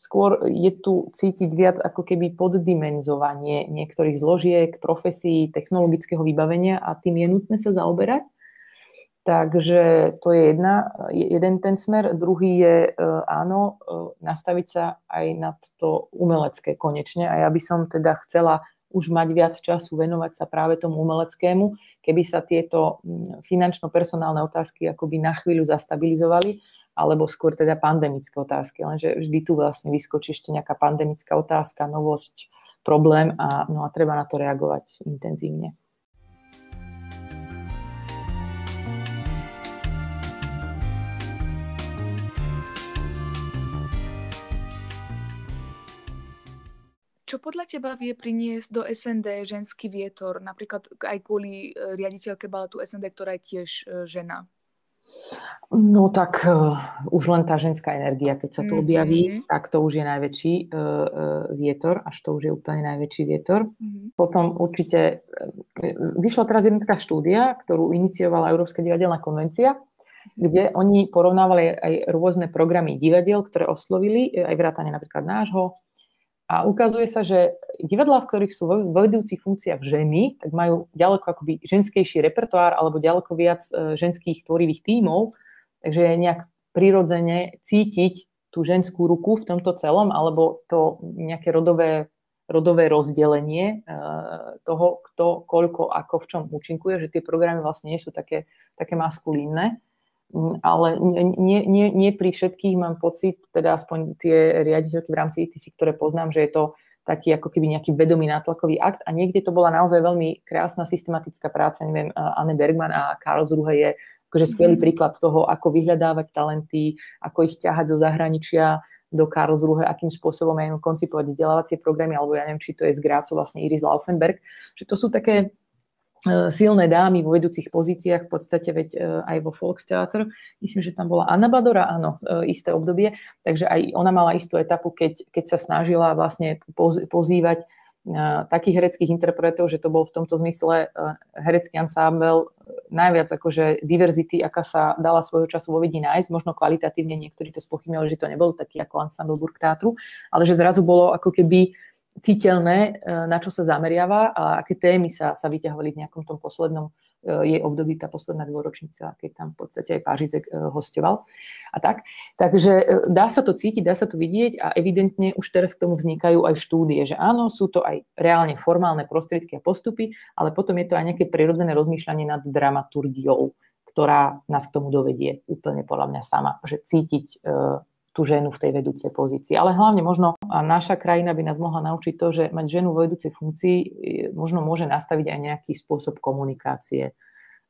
Skôr je tu cítiť viac ako keby poddimenzovanie niektorých zložiek, profesí, technologického vybavenia a tým je nutné sa zaoberať. Takže to je jedna, jeden ten smer. Druhý je e, áno, e, nastaviť sa aj nad to umelecké konečne. A ja by som teda chcela už mať viac času venovať sa práve tomu umeleckému, keby sa tieto finančno-personálne otázky akoby na chvíľu zastabilizovali, alebo skôr teda pandemické otázky. Lenže vždy tu vlastne vyskočí ešte nejaká pandemická otázka, novosť, problém a, no a treba na to reagovať intenzívne. Čo podľa teba vie priniesť do SND ženský vietor, napríklad aj kvôli e, riaditeľke baletu SND, ktorá je tiež e, žena? No tak uh, už len tá ženská energia, keď sa tu objaví, mm-hmm. tak to už je najväčší uh, uh, vietor, až to už je úplne najväčší vietor. Mm-hmm. Potom určite vyšla teraz jedna taká štúdia, ktorú iniciovala Európska divadelná konvencia, kde oni porovnávali aj rôzne programy divadiel, ktoré oslovili, aj vrátane napríklad nášho, a ukazuje sa, že divadlá, v ktorých sú vo vedúcich funkciách ženy, tak majú ďaleko akoby ženskejší repertoár alebo ďaleko viac e, ženských tvorivých tímov, takže je nejak prirodzene cítiť tú ženskú ruku v tomto celom alebo to nejaké rodové, rodové rozdelenie e, toho, kto, koľko, ako, v čom účinkuje, že tie programy vlastne nie sú také, také maskulínne. Mm, ale nie, nie, nie pri všetkých mám pocit, teda aspoň tie riaditeľky v rámci ITC, ktoré poznám, že je to taký ako keby nejaký vedomý nátlakový akt a niekde to bola naozaj veľmi krásna systematická práca, neviem, Anne Bergman a Karlsruhe je akože skvelý mm. príklad toho, ako vyhľadávať talenty, ako ich ťahať zo zahraničia do Karlsruhe, akým spôsobom aj koncipovať vzdelávacie programy, alebo ja neviem, či to je z Grácu vlastne Iris Laufenberg, že to sú také silné dámy vo vedúcich pozíciách, v podstate veď e, aj vo Volkstheater. Myslím, že tam bola Anna Badora, áno, e, isté obdobie, takže aj ona mala istú etapu, keď, keď sa snažila vlastne pozývať takých hereckých interpretov, že to bol v tomto zmysle herecký ansámbel najviac akože diverzity, aká sa dala svojho času vo vidí nájsť, možno kvalitatívne niektorí to spochybňovali, že to nebol taký ako ansámbel Burgteatru, ale že zrazu bolo ako keby citeľné, e, na čo sa zameriava a aké témy sa, sa vyťahovali v nejakom tom poslednom e, jej období, tá posledná dvoročnica, keď tam v podstate aj Pážizek e, hostoval a tak. Takže dá sa to cítiť, dá sa to vidieť a evidentne už teraz k tomu vznikajú aj štúdie, že áno, sú to aj reálne formálne prostriedky a postupy, ale potom je to aj nejaké prirodzené rozmýšľanie nad dramaturgiou, ktorá nás k tomu dovedie úplne podľa mňa sama, že cítiť tú ženu v tej vedúcej pozícii. Ale hlavne možno naša krajina by nás mohla naučiť to, že mať ženu vo vedúcej funkcii možno môže nastaviť aj nejaký spôsob komunikácie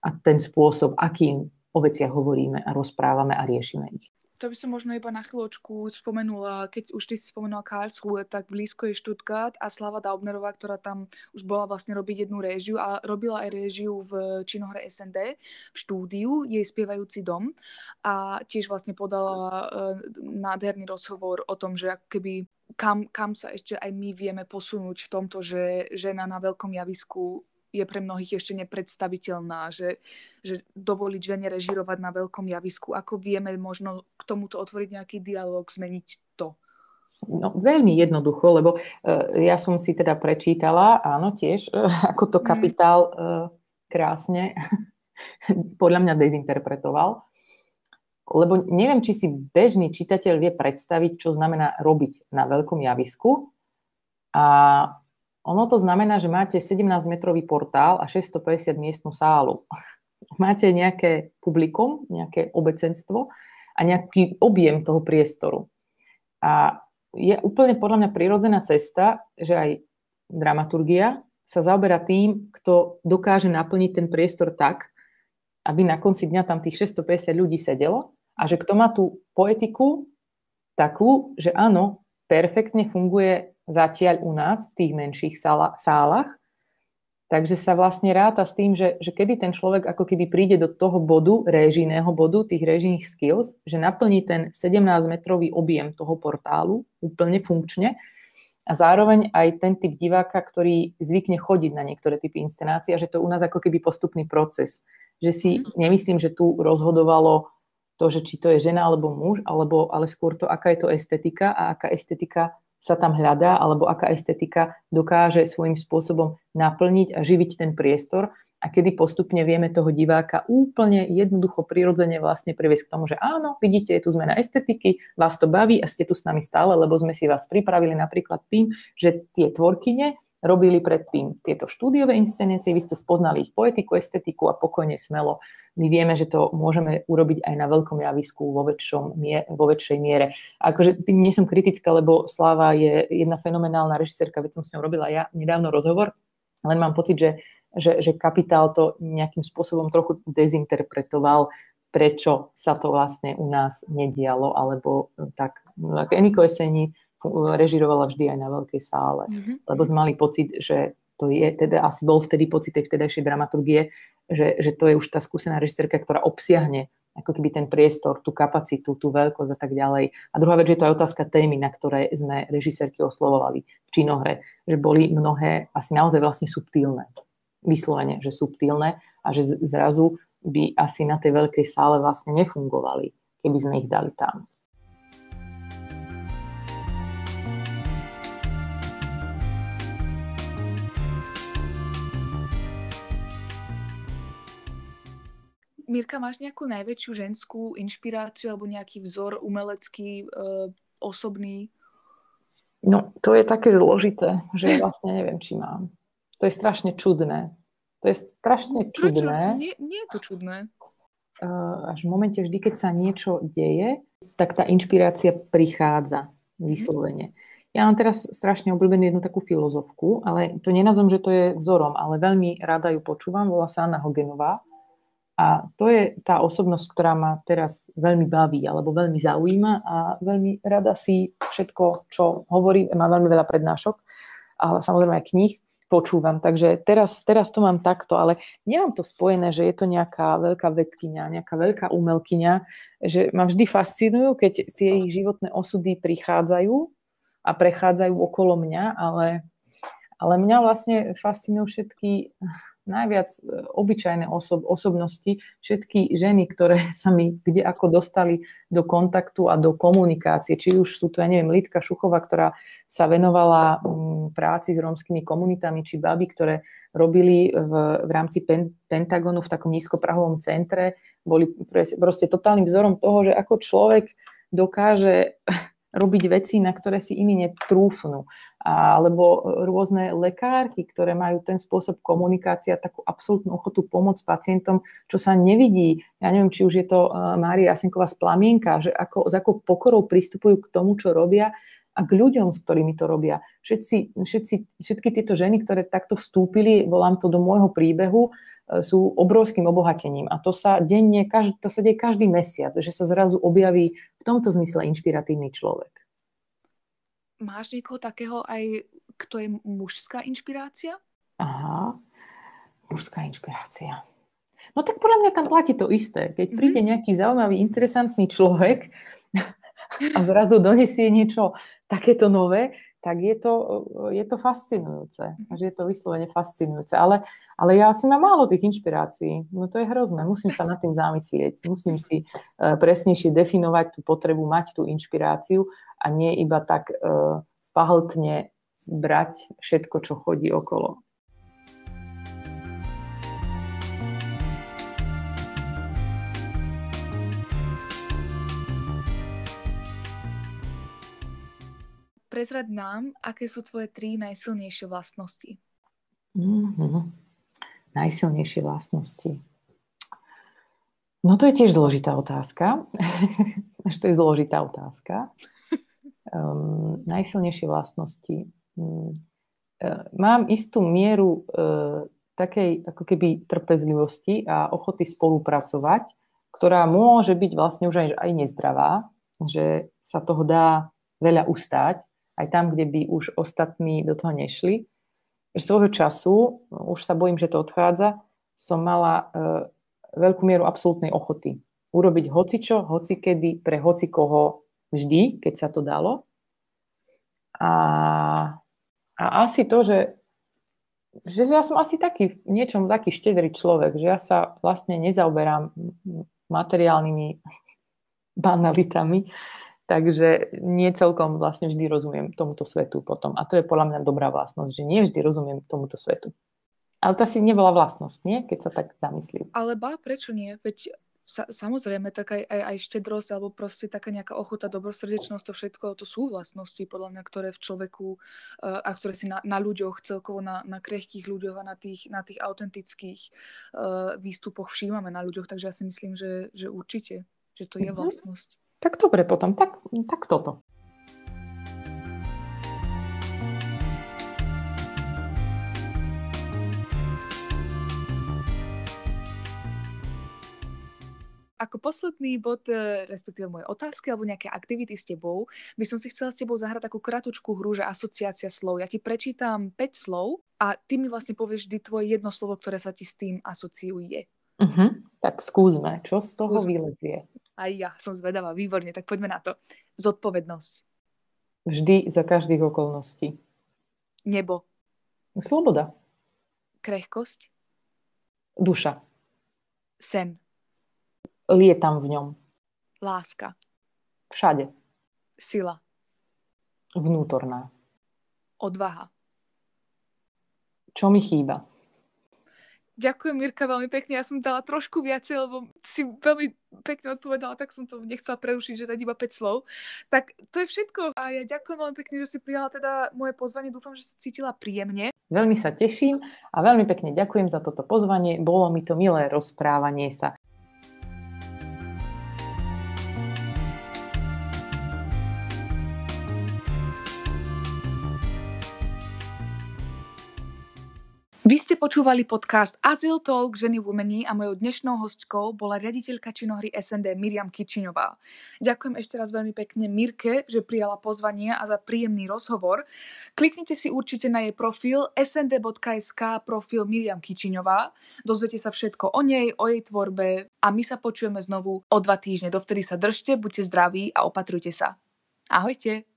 a ten spôsob, akým o veciach hovoríme a rozprávame a riešime ich. To by som možno iba na chvíľočku spomenula, keď už ty si spomenula Karlsruhe, tak blízko je Stuttgart a Slava Daubnerová, ktorá tam už bola vlastne robiť jednu réžiu a robila aj réžiu v činohre SND v štúdiu, jej spievajúci dom. A tiež vlastne podala uh, nádherný rozhovor o tom, že keby kam, kam sa ešte aj my vieme posunúť v tomto, že žena na veľkom javisku je pre mnohých ešte nepredstaviteľná, že, že dovoliť žene režirovať na veľkom javisku. Ako vieme možno k tomuto otvoriť nejaký dialog, zmeniť to? No, veľmi jednoducho, lebo uh, ja som si teda prečítala, áno, tiež, uh, ako to mhm. kapitál uh, krásne [LAUGHS] podľa mňa dezinterpretoval. Lebo neviem, či si bežný čitateľ vie predstaviť, čo znamená robiť na veľkom javisku. A ono to znamená, že máte 17-metrový portál a 650 miestnú sálu. [LAUGHS] Máte nejaké publikum, nejaké obecenstvo a nejaký objem toho priestoru. A je úplne podľa mňa prirodzená cesta, že aj dramaturgia sa zaoberá tým, kto dokáže naplniť ten priestor tak, aby na konci dňa tam tých 650 ľudí sedelo a že kto má tú poetiku takú, že áno, perfektne funguje zatiaľ u nás v tých menších sálach. Takže sa vlastne ráta s tým, že, že kedy ten človek ako keby príde do toho bodu, réžijného bodu, tých réžijných skills, že naplní ten 17-metrový objem toho portálu úplne funkčne a zároveň aj ten typ diváka, ktorý zvykne chodiť na niektoré typy inscenácií a že to u nás ako keby postupný proces. Že si mhm. nemyslím, že tu rozhodovalo to, že či to je žena alebo muž, alebo, ale skôr to, aká je to estetika a aká estetika sa tam hľadá, alebo aká estetika dokáže svojím spôsobom naplniť a živiť ten priestor. A kedy postupne vieme toho diváka úplne jednoducho prirodzene vlastne priviesť k tomu, že áno, vidíte, je tu zmena estetiky, vás to baví a ste tu s nami stále, lebo sme si vás pripravili napríklad tým, že tie tvorkyne robili predtým tieto štúdiové inscenácie, vy ste spoznali ich poetiku, estetiku a pokojne smelo. My vieme, že to môžeme urobiť aj na veľkom javisku vo, väčšom, vo väčšej miere. A akože tým nie som kritická, lebo Sláva je jedna fenomenálna režisérka, veď som s ňou robila ja nedávno rozhovor, len mám pocit, že, že, že kapitál to nejakým spôsobom trochu dezinterpretoval, prečo sa to vlastne u nás nedialo, alebo tak, Eniko Eseni režirovala vždy aj na veľkej sále, mm-hmm. lebo sme mali pocit, že to je, teda asi bol vtedy pocit tej vtedajšej dramaturgie, že, že to je už tá skúsená režisérka, ktorá obsiahne ako keby ten priestor, tú kapacitu, tú veľkosť a tak ďalej. A druhá vec, že je to aj otázka témy, na ktoré sme režisérky oslovovali v činohre, že boli mnohé asi naozaj vlastne subtilné. Vyslovene, že subtilné a že zrazu by asi na tej veľkej sále vlastne nefungovali, keby sme ich dali tam. Mirka, máš nejakú najväčšiu ženskú inšpiráciu alebo nejaký vzor umelecký, uh, osobný? No, to je také zložité, že vlastne neviem, či mám. To je strašne čudné. To je strašne čudné. Nie, nie je to čudné. Uh, až v momente vždy, keď sa niečo deje, tak tá inšpirácia prichádza vyslovene. Ja mám teraz strašne obľúbenú jednu takú filozofku, ale to nenazvem, že to je vzorom, ale veľmi rada ju počúvam, volá sa Anna Hogenová a to je tá osobnosť, ktorá ma teraz veľmi baví alebo veľmi zaujíma a veľmi rada si všetko, čo hovorí, má veľmi veľa prednášok, ale samozrejme aj kníh počúvam. Takže teraz, teraz to mám takto, ale nemám to spojené, že je to nejaká veľká vedkynia, nejaká veľká umelkyňa, že ma vždy fascinujú, keď tie ich životné osudy prichádzajú a prechádzajú okolo mňa, ale, ale mňa vlastne fascinujú všetky najviac e, obyčajné osob, osobnosti, všetky ženy, ktoré [LAUGHS] sa mi kde ako dostali do kontaktu a do komunikácie. Či už sú to, ja neviem, Lidka Šuchová, ktorá sa venovala mm, práci s rómskymi komunitami, či baby, ktoré robili v, v rámci pen, Pentagonu v takom nízkoprahovom centre, boli proste totálnym vzorom toho, že ako človek dokáže robiť veci, na ktoré si iní netrúfnú. Alebo rôzne lekárky, ktoré majú ten spôsob komunikácia, takú absolútnu ochotu pomôcť pacientom, čo sa nevidí. Ja neviem, či už je to eh, Mária Jasenková z Plamienka, že ako, s akou pokorou pristupujú k tomu, čo robia a k ľuďom, s ktorými to robia. Všetci, všetci, všetky tieto ženy, ktoré takto vstúpili, volám to do môjho príbehu, E, sú obrovským obohatením. A to sa, denne, to sa deje každý mesiac, že sa zrazu objaví v tomto zmysle inšpiratívny človek. Máš niekoho takého aj, kto je mužská inšpirácia? Aha, mužská inšpirácia. No tak podľa mňa tam platí to isté. Keď mhm. príde nejaký zaujímavý, interesantný človek [LAUGHS] a zrazu donesie niečo takéto nové, tak je to, je to fascinujúce. Že je to vyslovene fascinujúce. Ale, ale ja si mám málo tých inšpirácií. No to je hrozné. Musím sa nad tým zamyslieť. Musím si uh, presnejšie definovať tú potrebu mať tú inšpiráciu a nie iba tak uh, pahltne brať všetko, čo chodí okolo. Prezrad nám, aké sú tvoje tri najsilnejšie vlastnosti. Mm-hmm. Najsilnejšie vlastnosti. No to je tiež zložitá otázka. [LAUGHS] To je zložitá otázka. Um, [LAUGHS] najsilnejšie vlastnosti. Um, mám istú mieru uh, takej ako keby trpezlivosti a ochoty spolupracovať, ktorá môže byť vlastne už aj, aj nezdravá, že sa toho dá veľa ustáť, aj tam, kde by už ostatní do toho nešli. Svojho času, už sa bojím, že to odchádza, som mala e, veľkú mieru absolútnej ochoty. Urobiť hocičo, hocikedy, pre hocikoho vždy, keď sa to dalo. A, a asi to, že, že ja som asi taký, v niečom taký štedrý človek, že ja sa vlastne nezaoberám materiálnymi [LAUGHS] banalitami, Takže nie celkom vlastne vždy rozumiem tomuto svetu potom. A to je podľa mňa dobrá vlastnosť, že nie vždy rozumiem tomuto svetu. Ale to asi nebola vlastnosť, nie? Keď sa tak zamyslím. Ale ba, prečo nie? Veď sa, samozrejme, tak aj, aj, aj štedrosť alebo proste taká nejaká ochota, dobrosrdečnosť, to všetko, to sú vlastnosti, podľa mňa, ktoré v človeku uh, a ktoré si na, na ľuďoch, celkovo na, na krehkých ľuďoch a na tých, na tých autentických uh, výstupoch všímame na ľuďoch, takže ja si myslím, že, že určite, že to je mm-hmm. vlastnosť. Tak dobre potom, tak, tak toto. ako posledný bod, e, respektíve moje otázky alebo nejaké aktivity s tebou, by som si chcela s tebou zahrať takú kratučku hru, že asociácia slov. Ja ti prečítam 5 slov a ty mi vlastne povieš vždy tvoje jedno slovo, ktoré sa ti s tým asociuje. Uh-huh. Tak skúsme, čo z toho skúsme. vylezie. Aj ja som zvedavá, výborne, tak poďme na to. Zodpovednosť. Vždy za každých okolností. Nebo. Sloboda. Krehkosť. Duša. Sen. Lietam v ňom. Láska. Všade. Sila. Vnútorná. Odvaha. Čo mi chýba? Ďakujem, Mirka, veľmi pekne. Ja som dala trošku viacej, lebo si veľmi pekne odpovedala, tak som to nechcela prerušiť, že dať iba 5 slov. Tak to je všetko. A ja ďakujem veľmi pekne, že si prijala teda moje pozvanie. Dúfam, že sa cítila príjemne. Veľmi sa teším a veľmi pekne ďakujem za toto pozvanie. Bolo mi to milé rozprávanie sa. Ste počúvali podcast Azyl Talk ženy v umení a mojou dnešnou hostkou bola riaditeľka činohry SND Miriam Kičiňová. Ďakujem ešte raz veľmi pekne Mirke, že prijala pozvanie a za príjemný rozhovor. Kliknite si určite na jej profil snd.sk profil Miriam Kičiňová. Dozviete sa všetko o nej, o jej tvorbe a my sa počujeme znovu o dva týždne. Dovtedy sa držte, buďte zdraví a opatrujte sa. Ahojte!